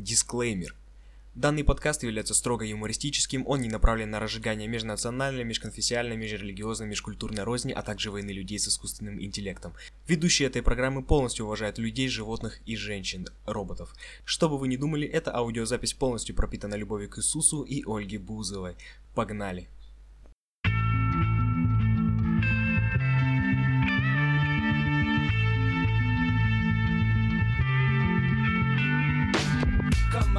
Дисклеймер. Данный подкаст является строго юмористическим, он не направлен на разжигание межнациональной, межконфессиональной, межрелигиозной, межкультурной розни, а также войны людей с искусственным интеллектом. Ведущие этой программы полностью уважают людей, животных и женщин, роботов. Что бы вы ни думали, эта аудиозапись полностью пропитана любовью к Иисусу и Ольге Бузовой. Погнали!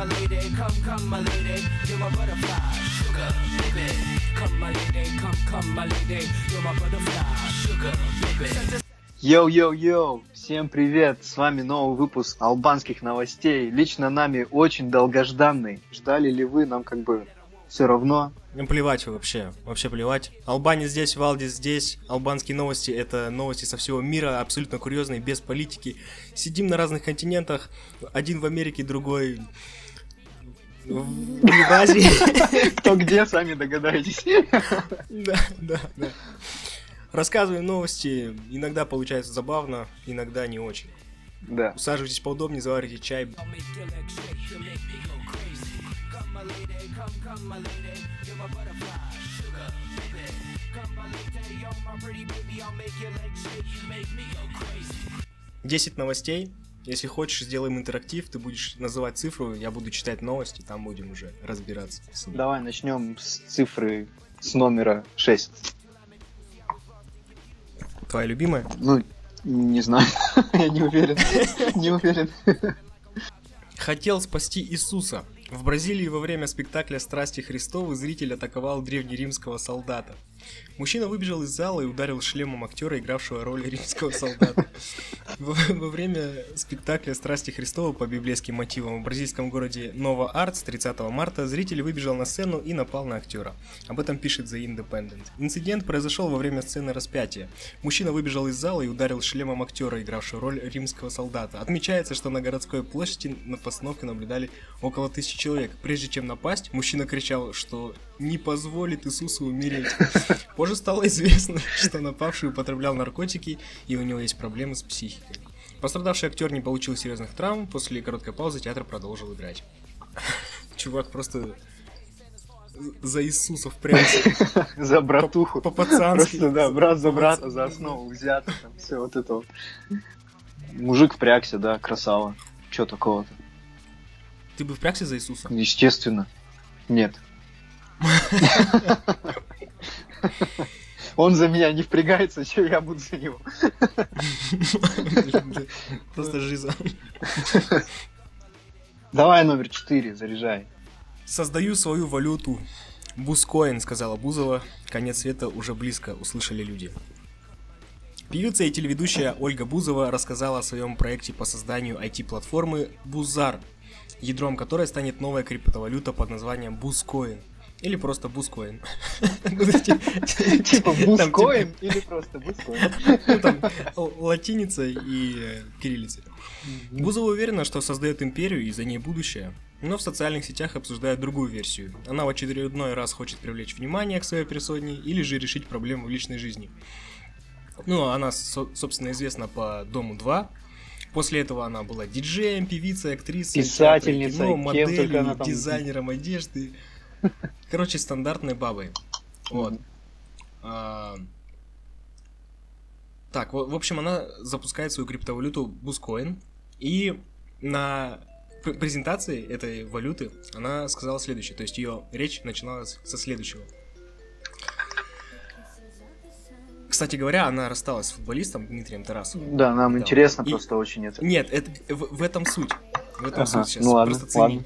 My lady, come, come my lady, you're my butterfly, sugar, baby. Come my lady, come, come my lady, you're my butterfly, sugar, baby. Йоу-йоу-йоу! Всем привет! С вами новый выпуск албанских новостей. Лично нами очень долгожданный. Ждали ли вы? Нам как бы все равно. Ну, плевать вообще, вообще плевать. Албания здесь, Валдис здесь. Албанские новости — это новости со всего мира, абсолютно курьезные, без политики. Сидим на разных континентах, один в Америке, другой в Азии. Кто где, сами догадаетесь. Да, да, да. Рассказываем новости, иногда получается забавно, иногда не очень. Да. Усаживайтесь поудобнее, заварите чай. 10 новостей. Если хочешь, сделаем интерактив, ты будешь называть цифру, я буду читать новости, там будем уже разбираться. с ними. Давай начнем с цифры с номера 6. Твоя любимая? Ну, не знаю. Я не уверен. Не уверен. Хотел спасти Иисуса. В Бразилии во время спектакля «Страсти Христовы» зритель атаковал древнеримского солдата. Мужчина выбежал из зала и ударил шлемом актера, игравшего роль римского солдата. Во, время спектакля «Страсти Христовы» по библейским мотивам в бразильском городе Нова Артс 30 марта зритель выбежал на сцену и напал на актера. Об этом пишет The Independent. Инцидент произошел во время сцены распятия. Мужчина выбежал из зала и ударил шлемом актера, игравшего роль римского солдата. Отмечается, что на городской площади на постановке наблюдали около тысячи человек. Прежде чем напасть, мужчина кричал, что не позволит Иисусу умереть. Позже стало известно, что напавший употреблял наркотики и у него есть проблемы с психикой. Пострадавший актер не получил серьезных травм, после короткой паузы театр продолжил играть. Чувак просто за Иисуса впрямся. За братуху. По-пацански. Просто, да, брат за брата, за основу взято, там, все вот это вот. Мужик впрягся, да, красава. Че такого-то? Ты бы впрягся за Иисуса? Естественно. Нет. Он за меня не впрягается, что я буду за него. Просто жиза. Давай номер 4, заряжай. Создаю свою валюту. Бускоин, сказала Бузова. Конец света уже близко, услышали люди. Певица и телеведущая Ольга Бузова рассказала о своем проекте по созданию IT-платформы Бузар, ядром которой станет новая криптовалюта под названием Бускоин. Или просто Бускоин. Типа бускоин или просто бускоин? Ну, там латиница и э, кириллица. Бузова уверена, что создает империю и за ней будущее, но в социальных сетях обсуждает другую версию. Она в очередной раз хочет привлечь внимание к своей персоне или же решить проблему в личной жизни. Ну, она, со- собственно, известна по Дому 2. После этого она была диджеем, певицей, актрисой, Писательницей, кино, моделью, она там- дизайнером одежды. Короче, стандартной бабой. Вот. А, Так, в общем, она запускает свою криптовалюту Бускоин. И на пр- презентации этой валюты она сказала следующее. То есть ее речь начиналась со следующего. Кстати говоря, она рассталась с футболистом Дмитрием Тарасовым. Да, нам Да. интересно И- просто очень это. Нет, это в, в этом суть. В этом Ага, суть сейчас. ну ладно, Просто цени. ладно.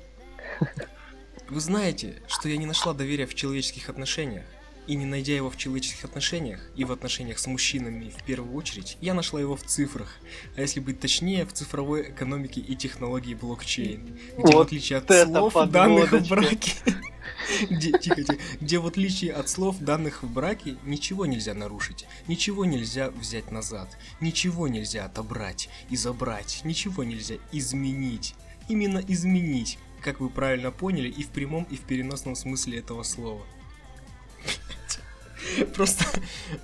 Вы знаете, что я не нашла доверия в человеческих отношениях. И не найдя его в человеческих отношениях, и в отношениях с мужчинами в первую очередь, я нашла его в цифрах. А если быть точнее, в цифровой экономике и технологии блокчейн. Где в Вот отличие от слов, данных в браке... Где, тихо, тихо. где в отличие от слов, данных в браке, ничего нельзя нарушить, ничего нельзя взять назад, ничего нельзя отобрать и забрать, ничего нельзя изменить. Именно изменить, как вы правильно поняли, и в прямом, и в переносном смысле этого слова. Просто,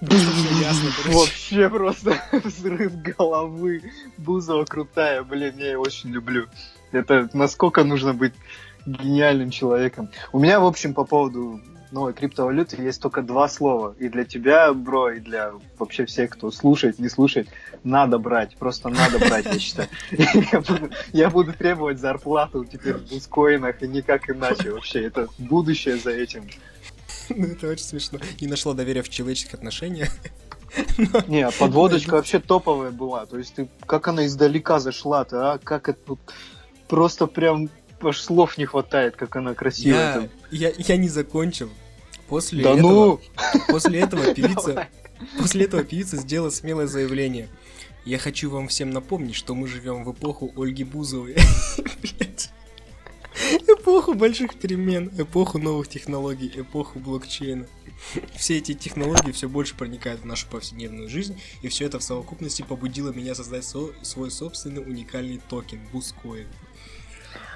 ясно. Вообще просто взрыв головы. Бузова крутая, блин, я ее очень люблю. Это насколько нужно быть гениальным человеком. У меня, в общем, по поводу новой криптовалюты есть только два слова. И для тебя, бро, и для вообще всех, кто слушает, не слушает, надо брать. Просто надо брать, я считаю. Я буду, требовать зарплату теперь в биткоинах, и никак иначе вообще. Это будущее за этим. Ну, это очень смешно. Не нашла доверия в человеческих отношениях. Не, а подводочка вообще топовая была. То есть ты, как она издалека зашла-то, а? Как это просто прям аж слов не хватает, как она красивая. Я, я, я не закончил. После Да этого, ну! после этого певица, после этого певица сделала смелое заявление. Я хочу вам всем напомнить, что мы живем в эпоху Ольги Бузовой. Эпоху больших перемен, эпоху новых технологий, эпоху блокчейна. Все эти технологии все больше проникают в нашу повседневную жизнь, и все это в совокупности побудило меня создать со- свой собственный уникальный токен Бускоин.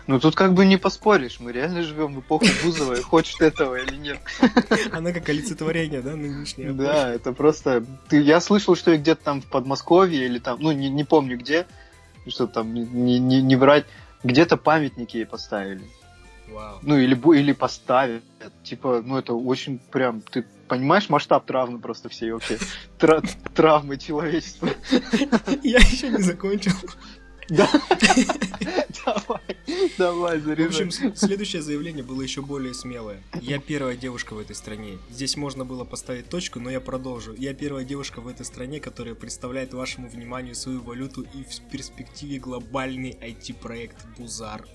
Ну тут как бы не поспоришь, мы реально живем в эпоху Бузовой, хочешь ты этого или нет. Она как олицетворение, да, эпохи? Да, это просто... Ты, я слышал, что где-то там в Подмосковье или там, ну не, не помню где, что там не, не, не врать, где-то памятники ей поставили. Вау. Ну или, или поставят. Типа, ну это очень прям... Ты понимаешь масштаб травмы просто всей вообще? Тра- травмы человечества. Я еще не закончил. Да. Давай, давай, В общем, заряжай. следующее заявление было еще более смелое. Я первая девушка в этой стране. Здесь можно было поставить точку, но я продолжу. Я первая девушка в этой стране, которая представляет вашему вниманию свою валюту и в перспективе глобальный IT-проект Бузар.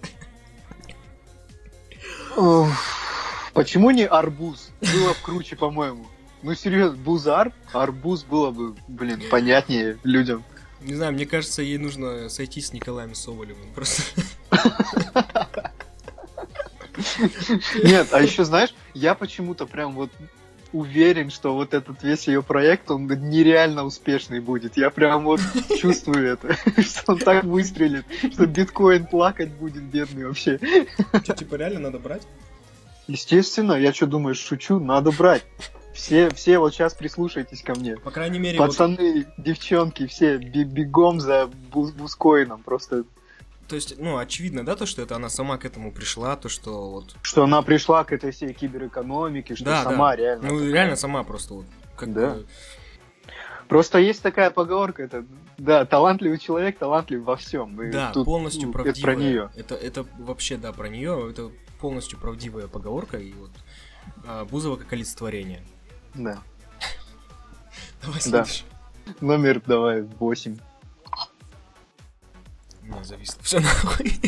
Почему не арбуз? Было бы круче, по-моему. Ну, серьезно, бузар, арбуз было бы, блин, понятнее людям. Не знаю, мне кажется, ей нужно сойти с Николаем Соболевым. Просто Нет, а еще, знаешь, я почему-то прям вот уверен, что вот этот весь ее проект, он нереально успешный будет. Я прям вот чувствую это, что он так выстрелит, что биткоин плакать будет, бедный вообще. что, типа реально надо брать? Естественно, я что думаешь, шучу, надо брать. Все, все вот сейчас прислушайтесь ко мне. По крайней мере, вот, Пацаны, девчонки, все бегом за бу- бускоином. Просто, то есть, ну, очевидно, да, то, что это она сама к этому пришла, то, что вот... что она пришла к этой всей киберэкономике, что Да, сама да. реально. Ну, такая. реально сама просто вот. Как Да. бы, Просто есть такая поговорка, это, да, талантливый человек талантлив во всем. И Да, тут, полностью ну, правдивая. Это про нее. Это, это вообще, да, про нее. Это полностью правдивая поговорка. И вот а, Бузова как олицетворение. Да. Давай Да. следующий. Номер давай 8. У меня зависло. Все нахуй.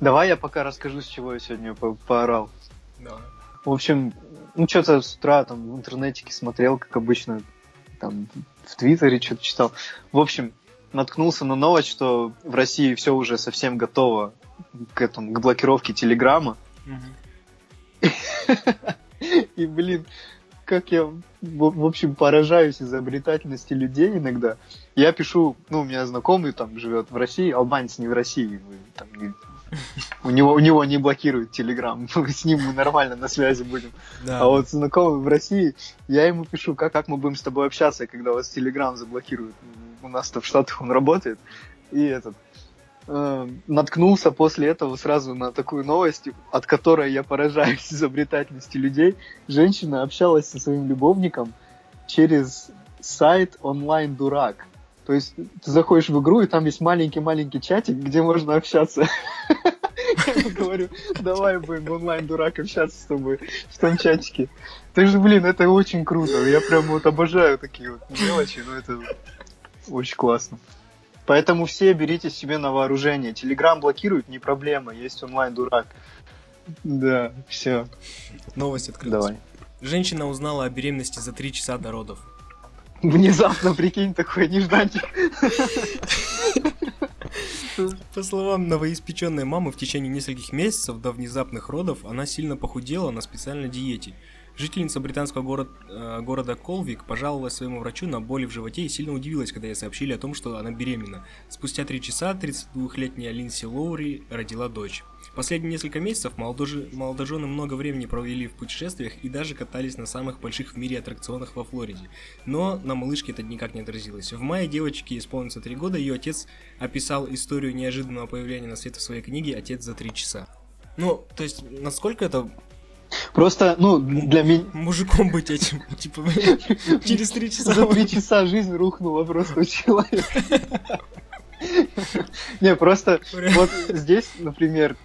Давай я пока расскажу, с чего я сегодня по- поорал. Давай. В общем, ну что-то с утра там в интернетике смотрел, как обычно, там в Твиттере что-то читал. В общем, наткнулся на новость, что в России все уже совсем готово к этому, к блокировке Телеграма. И, блин, как я, в, общем, поражаюсь изобретательности людей иногда. Я пишу, ну, у меня знакомый там живет в России, албанец не в России, там не- у него, у него не блокируют Телеграм, с ним мы нормально на связи будем. Да. А вот знакомый в России, я ему пишу, как, как мы будем с тобой общаться, когда вас Телеграм заблокируют. У нас-то в Штатах он работает. И этот, э, наткнулся после этого сразу на такую новость, от которой я поражаюсь изобретательности людей. Женщина общалась со своим любовником через сайт онлайн-дурак. То есть ты заходишь в игру, и там есть маленький-маленький чатик, где можно общаться. Я говорю, давай будем онлайн-дурак общаться с тобой в том чатике. Ты же, блин, это очень круто. Я прям вот обожаю такие вот мелочи, но это очень классно. Поэтому все берите себе на вооружение. Телеграм блокируют, не проблема, есть онлайн-дурак. Да, все, Новость открылась. давай. Женщина узнала о беременности за три часа до родов. Внезапно, прикинь, такой нежданчик. По словам новоиспеченной мамы, в течение нескольких месяцев до внезапных родов она сильно похудела на специальной диете. Жительница британского город, э, города Колвик пожаловалась своему врачу на боли в животе и сильно удивилась, когда ей сообщили о том, что она беременна. Спустя три часа 32-летняя Линси Лоури родила дочь. Последние несколько месяцев молодожи, молодожены много времени провели в путешествиях и даже катались на самых больших в мире аттракционах во Флориде. Но на малышке это никак не отразилось. В мае девочке исполнится три года, ее отец описал историю неожиданного появления на свет в своей книге «Отец за три часа». Ну, то есть, насколько это Просто, ну, для меня... мужиком быть этим? Типа, через три часа... За три часа жизнь рухнула просто у человека. Не, просто вот здесь, например,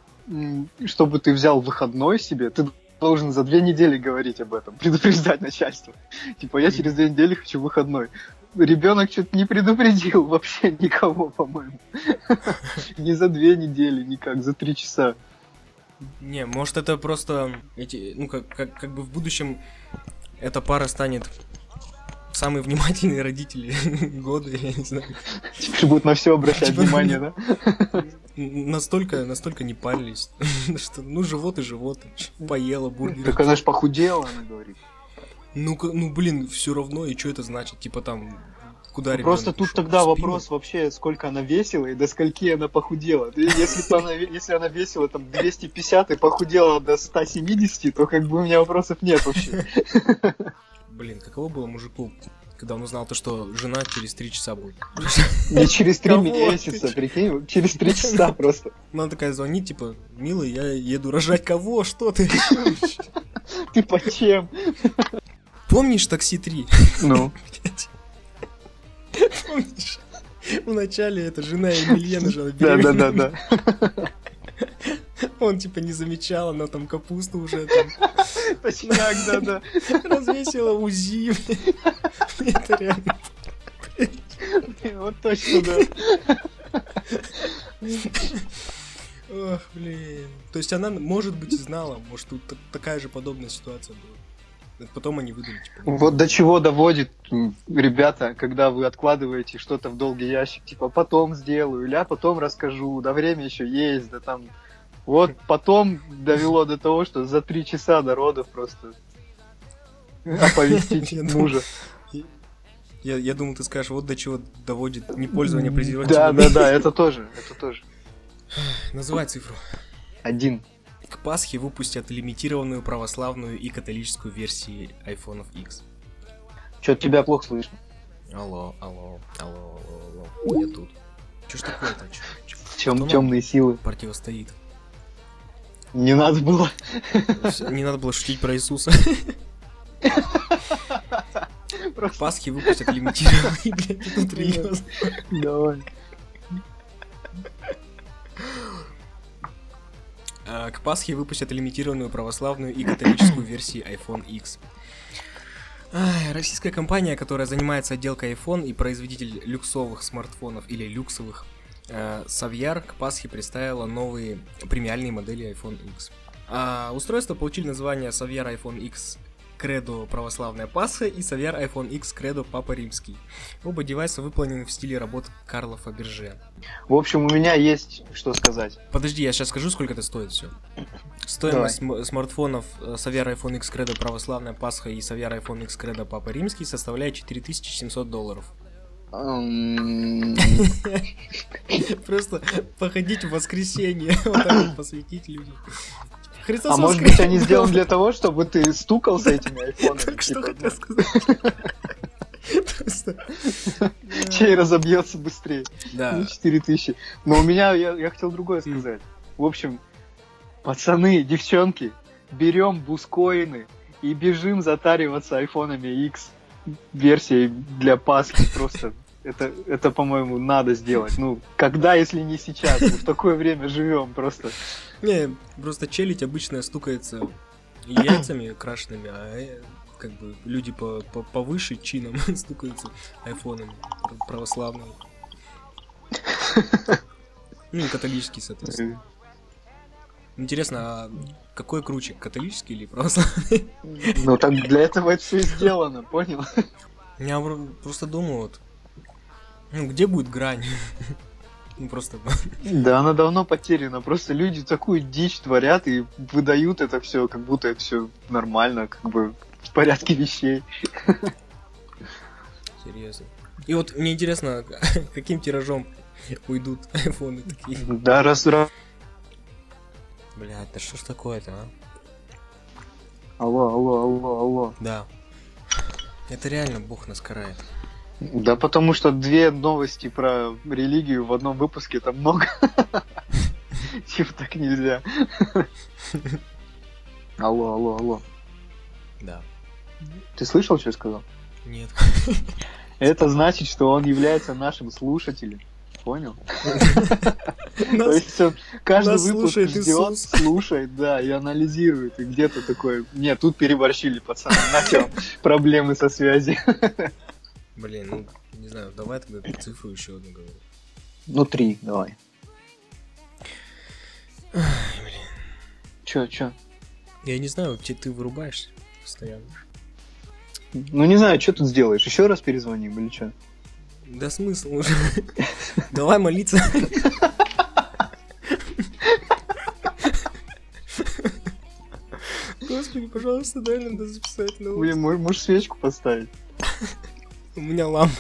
чтобы ты взял выходной себе, ты должен за две недели говорить об этом, предупреждать начальство. Типа, я через две недели хочу выходной. Ребенок что-то не предупредил вообще никого, по-моему. Не за две недели, никак, за три часа. Не, может это просто эти, ну как, как, как бы в будущем эта пара станет самые внимательные родители года, я не знаю. Теперь будут на все обращать Типа, внимание, да? Настолько, настолько не парились, что ну живот и живот, поела бургер. Так она же похудела, она говорит. Ну, ну блин, все равно, и что это значит? Типа там, куда Ну, ребенок Просто тут ушел? тогда спину? вопрос вообще, сколько она весила и до скольки она похудела. Если, она, если она весила там 250 и похудела до 170, то как бы у меня вопросов нет вообще. Блин, каково было мужику, когда он узнал то, что жена через три часа будет? Не через три месяца, прикинь, через три часа просто. Ну, Она такая звонит, типа, милый, я еду рожать кого? Что ты? Ты по чем? Помнишь такси 3? Ну, Помнишь? В начале эта жена Емельена же, да-да-да-да. Он типа не замечал, она там капусту уже там Точняк, да-да. развесила УЗИ. Это реально. Вот точно, да. Ох, блин. То есть она, может быть, и знала, может, тут та- такая же подобная ситуация была. Потом они выдали, типа, Вот до чего доводит, ребята, когда вы откладываете что-то в долгий ящик, типа потом сделаю, или а потом расскажу, да время еще есть, да там. Вот потом довело до того, что за три часа до родов просто оповестить мужа. Я, я думал, ты скажешь, вот до чего доводит непользование Да, презервативами. да, да, это тоже, это тоже. Называй цифру. Один. К Пасхе выпустят лимитированную православную и католическую версии iPhone X. Что-то тебя плохо слышно. Алло, алло, алло, алло, алло. Я тут. Че ж такое-то? Чё- чё- нам темные силы. противостоит? Не надо было. Не надо было шутить про Иисуса. Просто Пасхе выпустят лимитированный, блядь, тут серьезно. давай. А, К Пасхе выпустят лимитированную православную и католическую версии iPhone X. Российская компания, которая занимается отделкой iPhone и производитель люксовых смартфонов или люксовых, э, Saviyar к Пасхе представила новые премиальные модели iPhone X. А, устройства получили название Saviyar iPhone X Credo Православная Пасха и Saviyar iPhone X Credo Папа Римский. Оба девайса выполнены в стиле работ Карла Фаберже. В общем, у меня есть что сказать. Подожди, я сейчас скажу, сколько это стоит все. Стоимость см- смартфонов э, Saviyar iPhone X Credo Православная Пасха и Saviyar iPhone X Credo Папа Римский составляет 4700 долларов. Просто походить в воскресенье, вот так вот посвятить людям. Христос А может быть, они сделаны для того, чтобы ты стукался этими айфонами? Так что типа, хотел сказать. Просто. Чей разобьется быстрее? Да. Ну, 4000. Но у меня, я, я хотел другое сказать. В общем, пацаны, девчонки, берем бускоины и бежим затариваться айфонами X версией для Пасхи. Просто это, это, по-моему, надо сделать. Ну, когда, если не сейчас? Мы в такое время живем просто. Не, просто челядь обычно стукается яйцами крашенными, а э, как бы люди по, по- повыше чином стукаются айфонами пр- православными. Ну и католический, соответственно. Интересно, а какой круче, католический или православный? Ну, так для этого это все сделано, понял? Я про- просто думаю, вот, ну где будет грань? Ну просто... Да, она давно потеряна. Просто люди такую дичь творят и выдают это все, как будто это все нормально, как бы в порядке вещей. Серьезно. И вот мне интересно, каким тиражом уйдут айфоны такие. Да, раз, раз. Блядь, да что ж такое-то, а? Алло, алло, алло, алло. Да. Это реально бог нас карает. Да потому что две новости про религию в одном выпуске это много. Типа так нельзя. Алло, алло, алло. Да. Ты слышал, что я сказал? Нет. Это значит, что он является нашим слушателем. Понял? То есть он каждый выпуск ждет, слушает, да, и анализирует. И где-то такой, нет, тут переборщили, пацаны, на чем проблемы со связью. Блин, ну, не знаю, давай тогда цифру еще одну говорю. Ну, три, давай. Чё, чё? Я не знаю, те- ты вырубаешься постоянно. Ну, не знаю, что тут сделаешь? Еще раз перезвоним или что? Да смысл уже. Давай молиться. Господи, пожалуйста, дай нам записать. Блин, мож- можешь свечку поставить? У меня лампа.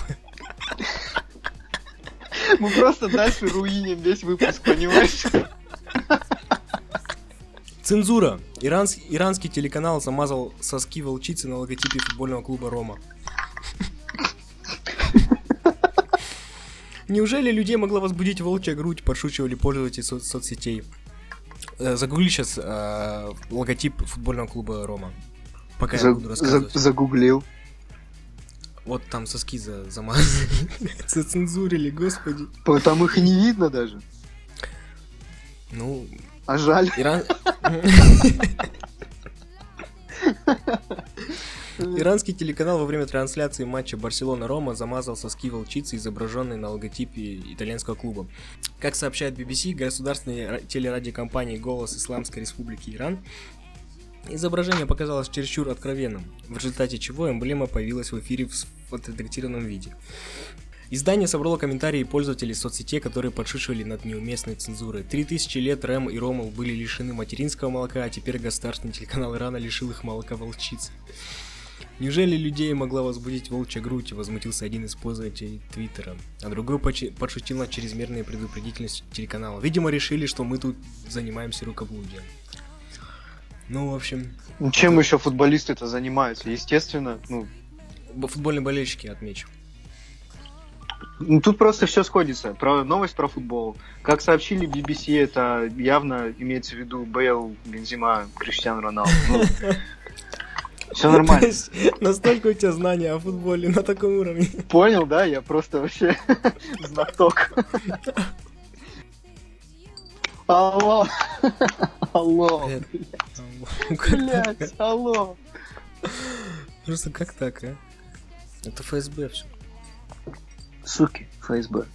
Мы просто дальше руиним весь выпуск, понимаешь? Цензура. Иранс- Иранский телеканал замазал соски волчицы на логотипе футбольного клуба Рома. Неужели людей могла возбудить волчья грудь, подшучивали пользователи со- соцсетей. Э, Загугли сейчас логотип футбольного клуба Рома. Пока я За- буду за- рассказывать. Загуглил. Вот там соски за- замазали. Зацензурили, господи. Там их и не видно даже. Ну, А жаль. Иран... Иранский телеканал во время трансляции матча Барселона-Рома замазал соски волчицы, изображенные на логотипе итальянского клуба. Как сообщает BBC, государственной ра- телерадиокомпании «Голос Исламской Республики Иран», изображение показалось чересчур откровенным, в результате чего эмблема появилась в эфире в отредактированном виде. Издание собрало комментарии пользователей соцсетей, которые подшучивали над неуместной цензурой. Три тысячи лет Рэм и Ромул были лишены материнского молока, а теперь государственный телеканал Ирана лишил их молока волчицы. Неужели людей могла возбудить волчья грудь, возмутился один из пользователей Твиттера, а другой подшутил над чрезмерной предупредительностью телеканала. Видимо, решили, что мы тут занимаемся рукоблудием. Ну, в общем, Ну, Чем еще футболисты-то занимаются? Естественно, ну, футбольные болельщики отмечу. Ну, тут просто все сходится. Про новость про футбол. Как сообщили BBC, это явно имеется в виду Бейл, Бензима, Криштиану Роналду. все То нормально. Настолько у тебя знания о футболе на таком уровне. Понял, да? Я просто вообще знаток. Алло. Алло. Блять, алло. Просто как так, а? Это ФСБ все. Суки, ФСБ.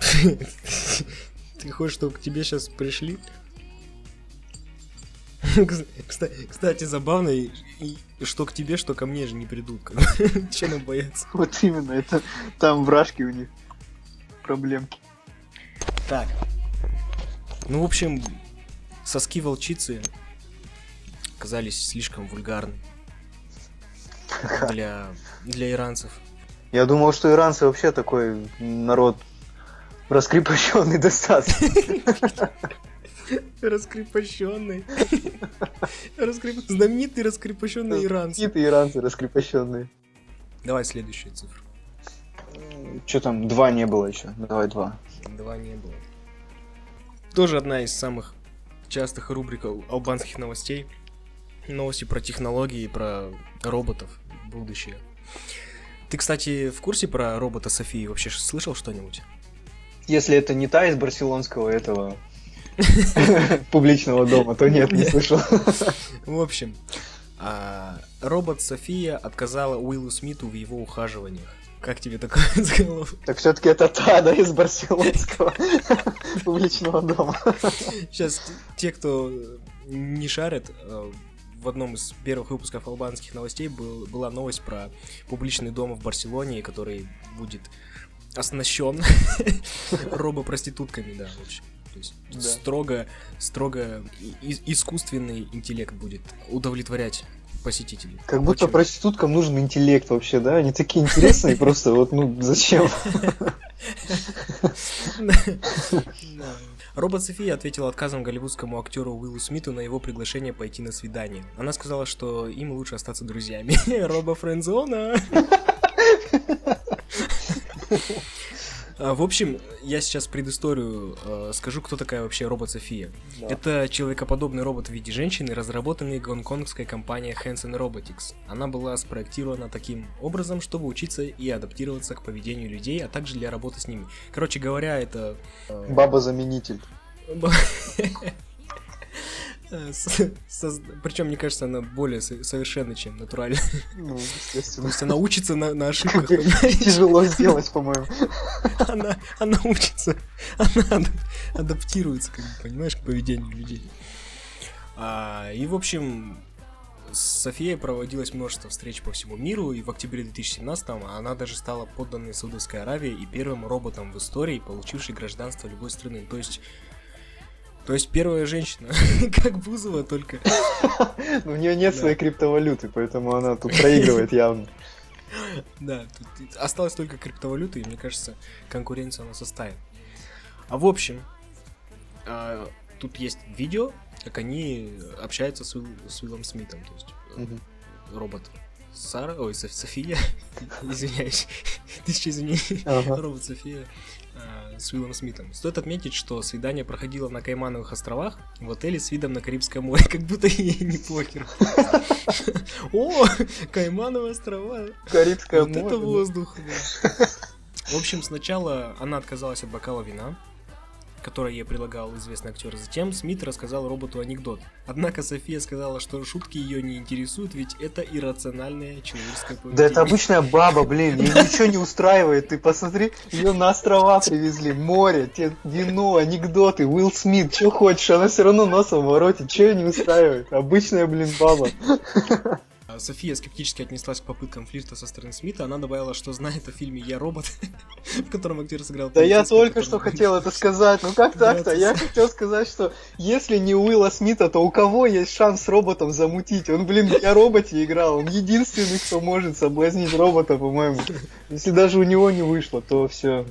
Ты хочешь, чтобы к тебе сейчас пришли? Кста- Кстати, забавно, и- и что к тебе, что ко мне же не придут. Че нам бояться? Вот именно, это там вражки у них. Проблемки. Так. Ну, в общем, соски волчицы оказались слишком вульгарны для, для иранцев. Я думал, что иранцы вообще такой народ раскрепощенный достаточно. Раскрепощенный. Раскреп... Знаменитый раскрепощенный иранцы. Какие-то иранцы раскрепощенные. Давай следующую цифру. Что там, два не было еще? Давай два. Два не было. Тоже одна из самых частых рубрик ал- албанских новостей. Новости про технологии, про роботов, будущее. Ты, кстати, в курсе про робота Софии? Вообще слышал что-нибудь? Если это не та из барселонского этого публичного дома, то нет, не слышал. В общем, а, робот София отказала Уиллу Смиту в его ухаживаниях. Как тебе такое заголовок? Так все-таки это та, да, из барселонского публичного дома. Сейчас те, кто не шарит, э, в одном из первых выпусков албанских новостей был- была новость про публичный дом в Барселоне, который будет оснащен робопроститутками, да, общем. То есть Да. строго, строго искусственный интеллект будет удовлетворять посетителей. Как будто Очень- проституткам нужен интеллект вообще, да? Они такие интересные, просто вот, ну, зачем? Робот София ответила отказом голливудскому актеру Уиллу Смиту на его приглашение пойти на свидание. Она сказала, что им лучше остаться друзьями. Роба Френдзона. А, В общем, я сейчас предысторию э, скажу, кто такая вообще робот София. Это человекоподобный робот в виде женщины, разработанный гонконгской компанией Hansen Robotics. Она была спроектирована таким образом, чтобы учиться и адаптироваться к поведению людей, а также для работы с ними. Короче говоря, это... э, Баба-заменитель. Причем, мне кажется, она более со- совершенна, чем натуральная. Ну, То есть она учится на, на ошибках? Тяжело сделать, по-моему. Она, она учится, она ада- адаптируется, как бы, понимаешь, к поведению людей. А, и, в общем, с Софией проводилось множество встреч по всему миру, и в октябре 2017 она даже стала подданной Саудовской Аравии и первым роботом в истории, получившей гражданство любой страны. То есть, то есть первая женщина, как Бузова, только у нее нет своей криптовалюты, поэтому она тут проигрывает явно. Да, тут осталось только криптовалюта, и мне кажется, конкуренцию она составит. А в общем, а, тут есть видео, как они общаются с, Уилл- с Уиллом Смитом, то есть Мгм. робот Сара, ой, Соф- София, извиняюсь, тысяча извинений, Ага. робот София а, с Уиллом Смитом. Стоит отметить, что свидание проходило на Каймановых островах в отеле с видом на Карибское море, как будто ей не покер. О, Каймановые острова, Карибское вот это море. воздух. В общем, сначала она отказалась от бокала вина, которое ей предлагал известный актер. Затем Смит рассказал роботу анекдот. Однако София сказала, что шутки ее не интересуют, ведь это иррациональное человеческое поведение. Да это обычная баба, блин, ей ничего не устраивает. Ты посмотри, ее на острова привезли, море, вино, анекдоты, Уилл Смит, что хочешь, она все равно носом воротит, что ее не устраивает? Обычная, блин, баба. София скептически отнеслась к попыткам флирта со стороны Смита. Она добавила, что знает о фильме «Я робот», в котором актер сыграл Да я только что хотел это сказать. Ну как так-то? Я хотел сказать, что если не Уилла Смита, то у кого есть шанс с роботом замутить? Он, блин, я роботе играл. Он единственный, кто может соблазнить робота, по-моему. Если даже у него не вышло, то все.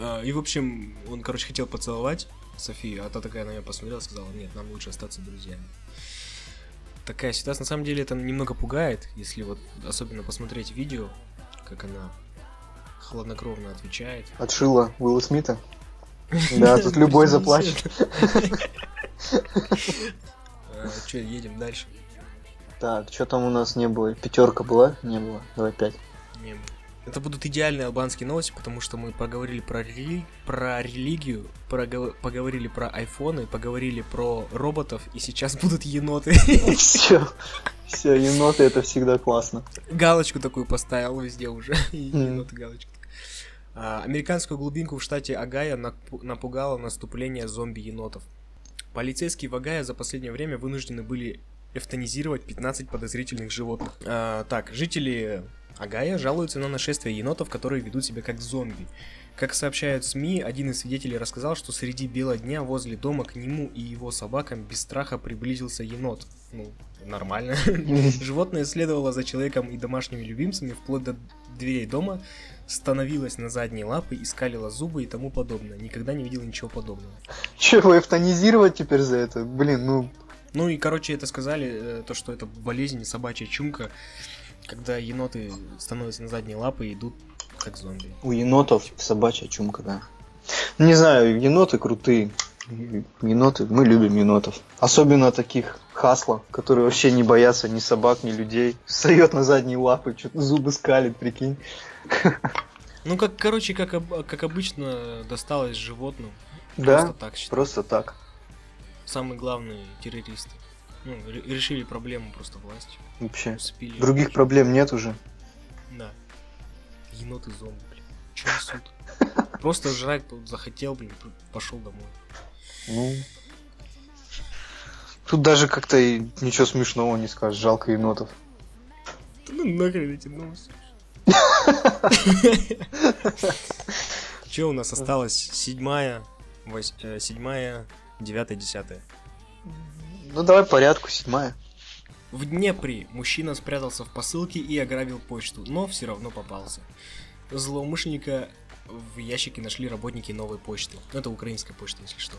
А, И, в общем, он, короче, хотел поцеловать Софию, а та такая на меня посмотрела и сказала, нет, нам лучше остаться друзьями. Такая ситуация, на самом деле, это немного пугает, если вот особенно посмотреть видео, как она хладнокровно отвечает. Отшила Уилла Смита. Да, тут любой заплачет. Че, А, едем дальше? Так, что там у нас не было? Пятерка была? Не было. Давай пять. Не, Это будут идеальные албанские новости, потому что мы поговорили про, рели... про религию, прогов- поговорили про айфоны, поговорили про роботов, и сейчас будут еноты. Все. Все, еноты это всегда классно. Галочку такую поставил везде уже. Еноты галочку. А, Американскую глубинку в штате Агая напу- напугало наступление зомби-енотов. Полицейские в Агая за последнее время вынуждены были эвтанизировать 15 подозрительных животных. А, так, жители Агая жалуются на нашествие енотов, которые ведут себя как зомби. Как сообщают СМИ, один из свидетелей рассказал, что среди бела дня возле дома к нему и его собакам без страха приблизился енот. Ну, нормально. Животное следовало за человеком и домашними любимцами вплоть до дверей дома, становилось на задние лапы, искалило зубы и тому подобное. Никогда не видел ничего подобного. Че, его эвтанизировать теперь за это? Блин, ну, Ну и, короче, это сказали, э, то, что это болезнь, собачья чумка, когда еноты становятся на задние лапы и идут как зомби. у енотов собачья чумка, да. Не знаю, еноты крутые. Еноты, мы любим енотов. Особенно таких хасла, которые вообще не боятся ни собак, ни людей. Встает на задние лапы, что-то зубы скалит, прикинь. Ну, как, короче, как, как обычно, досталось животным. Да, Просто так считаю. просто так. Самые главные террористы. Ну, ре- решили проблему просто властью. Вообще. Успели. Других проблем нет уже. Да. Еноты зомби, блин. Че несут? Просто жрать тут захотел, блин, пошел домой. Ну. Тут даже как-то и ничего смешного не скажешь, жалко енотов. Да ну нахрен эти новости. Че у нас осталось? Седьмая, вось- э, седьмая, девятая, десятая. Ну давай по порядку, седьмая. В Днепре мужчина спрятался в посылке и ограбил почту, но все равно попался. Злоумышленника в ящике нашли работники новой почты. Ну, Это украинская почта, если что.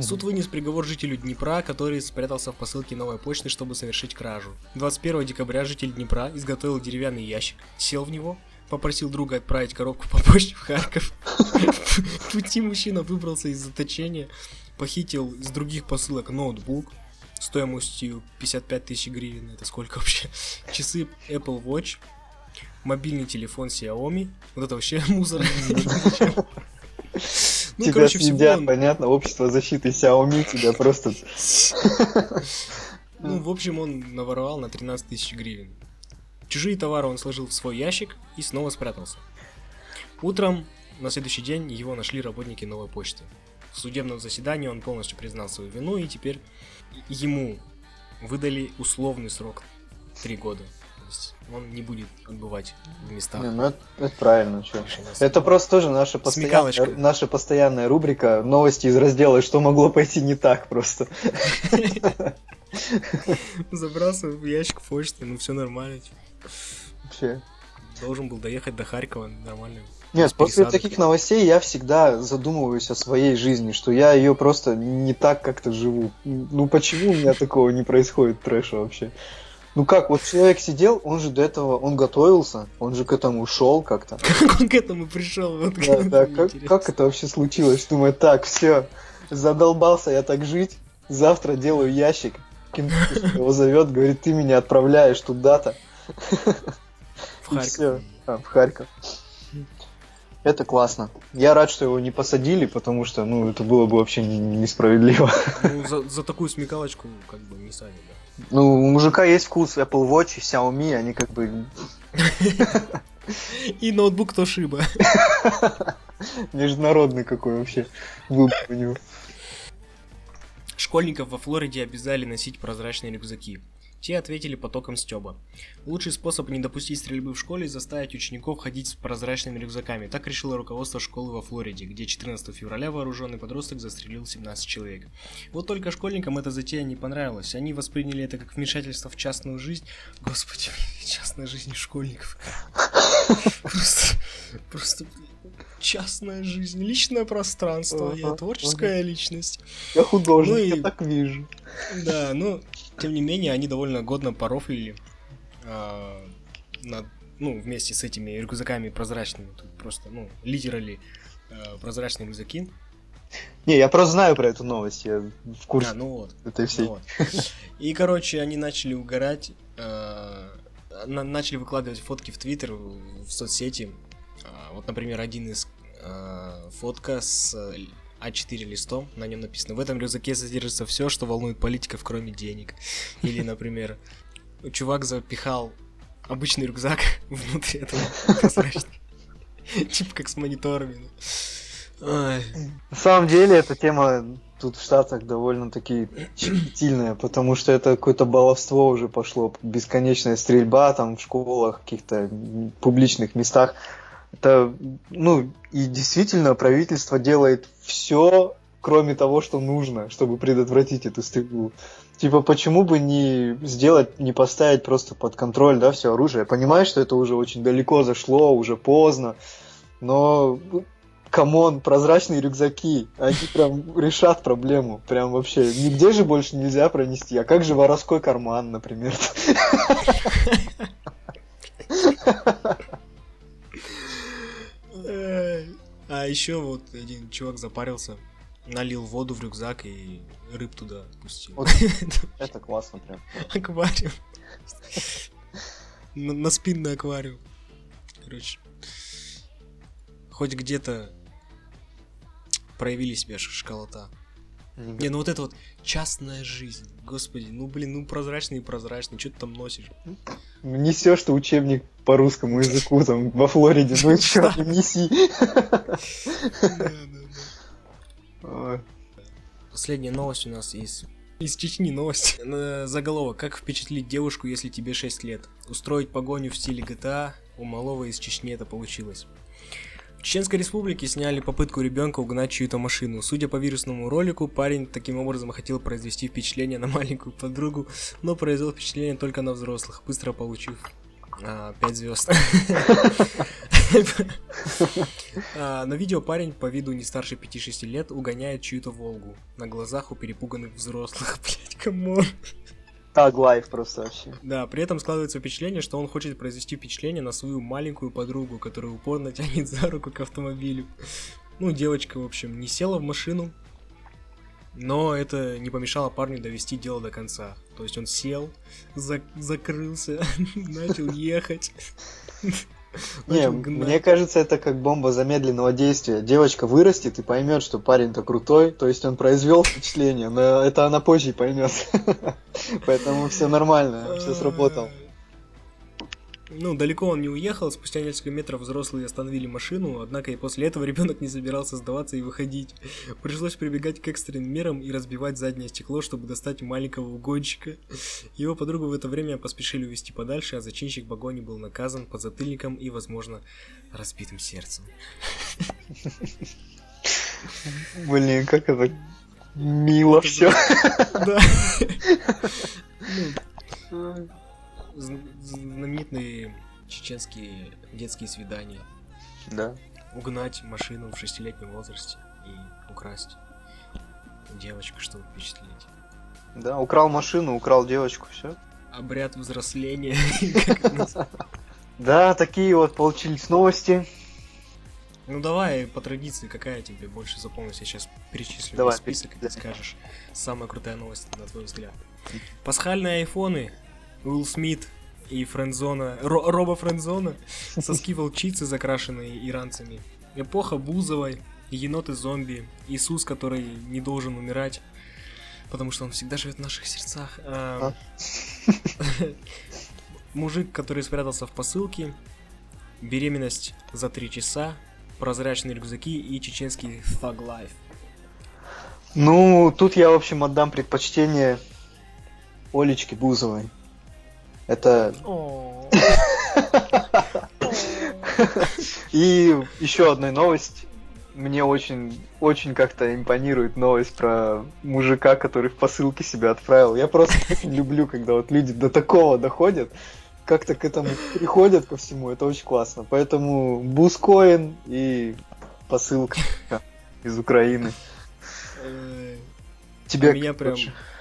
Суд вынес приговор жителю Днепра, который спрятался в посылке новой почты, чтобы совершить кражу. 21 декабря житель Днепра изготовил деревянный ящик, сел в него, попросил друга отправить коробку по почте в Харьков. В пути мужчина выбрался из заточения, похитил из других посылок ноутбук стоимостью 55 тысяч гривен, это сколько вообще? Часы Apple Watch, мобильный телефон Xiaomi, вот это вообще мусор. Ну, тебя короче, всего съедят, он- понятно, общество защиты Xiaomi тебя просто... Ну, в общем, он наворовал на 13 тысяч гривен. Чужие товары он сложил в свой ящик и снова спрятался. Утром на следующий день его нашли работники новой почты. В судебном заседании он полностью признал свою вину, и теперь ему выдали условный срок 3 года. То есть он не будет отбывать в местах. Не, ну это, это правильно, повышения Это просто тоже наша постоянная, Смекалочка. наша постоянная рубрика новости из раздела «Что могло пойти не так» просто. Забрался в ящик почты, ну все нормально. типа. Вообще. Должен был доехать до Харькова, нормально. Нет, после таких новостей я всегда задумываюсь о своей жизни, что я ее просто не так как-то живу. Ну почему у меня такого не происходит трэша вообще? Ну как, вот человек сидел, он же до этого, он готовился, он же к этому шел как-то. Как он к этому пришел? Вот Да, да, как, как это вообще случилось? Думаю, так, все, задолбался я так жить, завтра делаю ящик, Кентукки его зовет, говорит, ты меня отправляешь туда-то, В Харьков. А, в Харьков. Это классно. Я рад, что его не посадили, потому что, ну, это было бы вообще не- несправедливо. Ну, за, за такую смекалочку, как бы, не сами, да. Ну, у мужика есть вкус Apple Watch и Xiaomi, они как бы И ноутбук Тошиба. международный какой вообще выбор у него. Школьников во Флориде обязали носить прозрачные рюкзаки. Те ответили потоком стёба. Лучший способ не допустить стрельбы в школе – заставить учеников ходить с прозрачными рюкзаками. Так решило руководство школы во Флориде, где 14 февраля вооруженный подросток застрелил 17 человек. Вот только школьникам эта затея не понравилась. Они восприняли это как вмешательство в частную жизнь. Господи, частная жизнь школьников. Просто, просто частная жизнь, личное пространство, я Ага, творческая личность. Я художник, Ну и- я так вижу. Да, ну, тем не менее, они довольно годно порофлили а, над- ну, вместе с этими рюкзаками прозрачными. Тут просто, ну, литерали а, прозрачные рюкзаки. Не, я просто знаю про эту новость, я в курсе А, ну вот. этой всей. ну вот. И, короче, они начали угорать, на- начали выкладывать фотки в Твиттер, в соцсети. А, Вот, например, один из а, фотка с э, А4 листом, на нем написано, в этом рюкзаке содержится все, что волнует политиков, кроме денег. Или, например, чувак запихал обычный рюкзак внутри этого. Типа как с мониторами. На самом деле, эта тема тут в Штатах довольно-таки щепетильная, потому что это какое-то баловство уже пошло, бесконечная стрельба там в школах, каких-то публичных местах. Это, ну, и действительно правительство делает все, кроме того, что нужно, чтобы предотвратить эту стрельбу. Типа, почему бы не сделать, не поставить просто под контроль, да, все оружие? Я понимаю, что это уже очень далеко зашло, уже поздно, но ну, come on, прозрачные рюкзаки, они прям решат проблему. Прям вообще, нигде же больше нельзя пронести. А как же воровской карман, например? А еще вот один чувак запарился, налил воду в рюкзак и рыб туда пустил. Вот. Это классно прям. Аквариум. На, на спинный аквариум. Короче. Хоть где-то проявили себя школота. Не, ну вот это вот частная жизнь. Господи, ну блин, ну прозрачный и прозрачный, что ты там носишь? Несешь ты учебник по русскому языку там во Флориде, ну Да. неси. Последняя новость у нас из Из Чечни новость. На Заголовок. Как впечатлить девушку, если тебе 6 лет? Устроить погоню в стиле GTA. У малого из Чечни это получилось. Чеченской республике сняли попытку ребенка угнать чью-то машину. Судя по вирусному ролику, парень таким образом хотел произвести впечатление на маленькую подругу, но произвел впечатление только на взрослых, быстро получив 5 звезд. А, На видео парень по виду не старше 5-6 лет угоняет чью-то Волгу на глазах у перепуганных взрослых. Блять, come on. Так лайф просто вообще. Да, при этом складывается впечатление, что он хочет произвести впечатление на свою маленькую подругу, которая упорно тянет за руку к автомобилю. Ну, девочка, в общем, не села в машину, но это не помешало парню довести дело до конца. То есть он сел, за- закрылся, начал ехать. Не, мне кажется, это как бомба замедленного действия. Девочка вырастет и поймет, что парень-то крутой, то есть он произвел впечатление, но это она позже поймет. Поэтому все нормально, все сработало. Ну, далеко он не уехал, спустя несколько метров взрослые остановили машину, однако и после этого ребенок не собирался сдаваться и выходить. Пришлось прибегать к экстренным мерам и разбивать заднее стекло, чтобы достать маленького угонщика. Его подругу в это время поспешили увезти подальше, а зачинщик погони был наказан подзатыльником и, возможно, разбитым сердцем. Блин, как это мило все. Да. Зн- знаменитые чеченские детские свидания. Да. Угнать машину в шестилетнем возрасте и украсть девочку, чтобы впечатлить. Да, украл машину, украл девочку, все. Обряд взросления. Да, такие вот получились новости. Ну давай, по традиции, какая тебе больше запомнилась? Я сейчас перечислю Давай, список, и ты скажешь самая крутая новость, на твой взгляд. Пасхальные айфоны, Уилл Смит и френдзона, Ро- Роба Френдзона, соски волчицы, закрашенные иранцами, эпоха Бузовой, еноты-зомби, Иисус, который не должен умирать, потому что он всегда живет в наших сердцах. а, Мужик, который спрятался в посылке, беременность за три часа, прозрачные рюкзаки и чеченский Thug Life. Ну, тут я, в общем, отдам предпочтение Олечке Бузовой. Это И еще одна новость. Мне очень, очень как-то импонирует новость про мужика, который в посылке себя отправил. Я просто люблю, когда вот люди до такого доходят, как-то к этому приходят ко всему. Это очень классно. Поэтому Бускоин и посылка из Украины. Тебе меня прям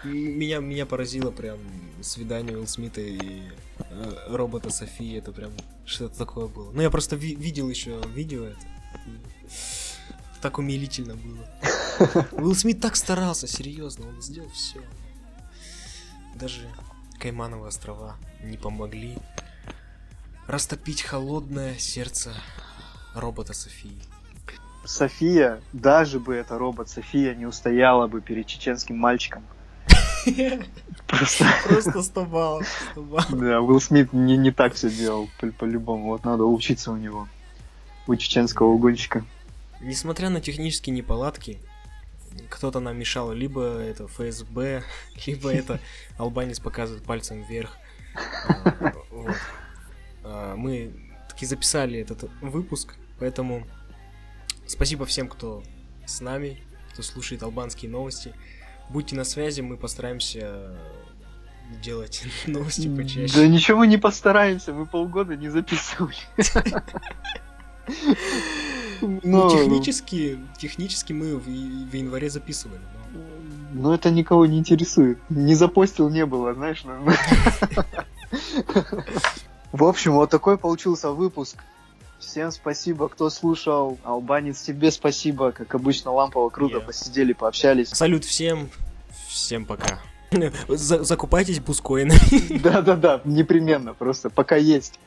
м- меня меня поразило прям свидание Уилл Смита и э, робота Софии. Это прям что-то такое было. Ну я просто ви- видел еще видео это. Так умилительно было. Уилл Смит так старался серьезно он сделал все даже Каймановые острова не помогли растопить холодное сердце робота Софии София, даже бы это робот, София не устояла бы перед чеченским мальчиком. Просто, просто 100 баллов 100 баллов. да, Уилл Смит не, не так все делал, по- по-любому. Вот надо учиться у него, у чеченского угонщика. Несмотря на технические неполадки, кто-то нам мешал, либо это ФСБ, либо это албанец показывает пальцем вверх. А, вот. А, Мы таки записали этот выпуск, поэтому спасибо всем, кто с нами, кто слушает албанские новости. Будьте на связи, мы постараемся делать новости Да почаще. ничего мы не постараемся, мы полгода не записывали. Ну, технически, технически мы в, январе записывали. но- Но это никого не интересует. Не запостил не было, знаешь. В общем, вот такой получился выпуск. Всем спасибо, кто слушал. Албанец, тебе спасибо. Как обычно, лампово круто Yeah. посидели, пообщались. Салют всем, всем пока. За- закупайтесь бускоины. Да-да-да, непременно, просто пока есть.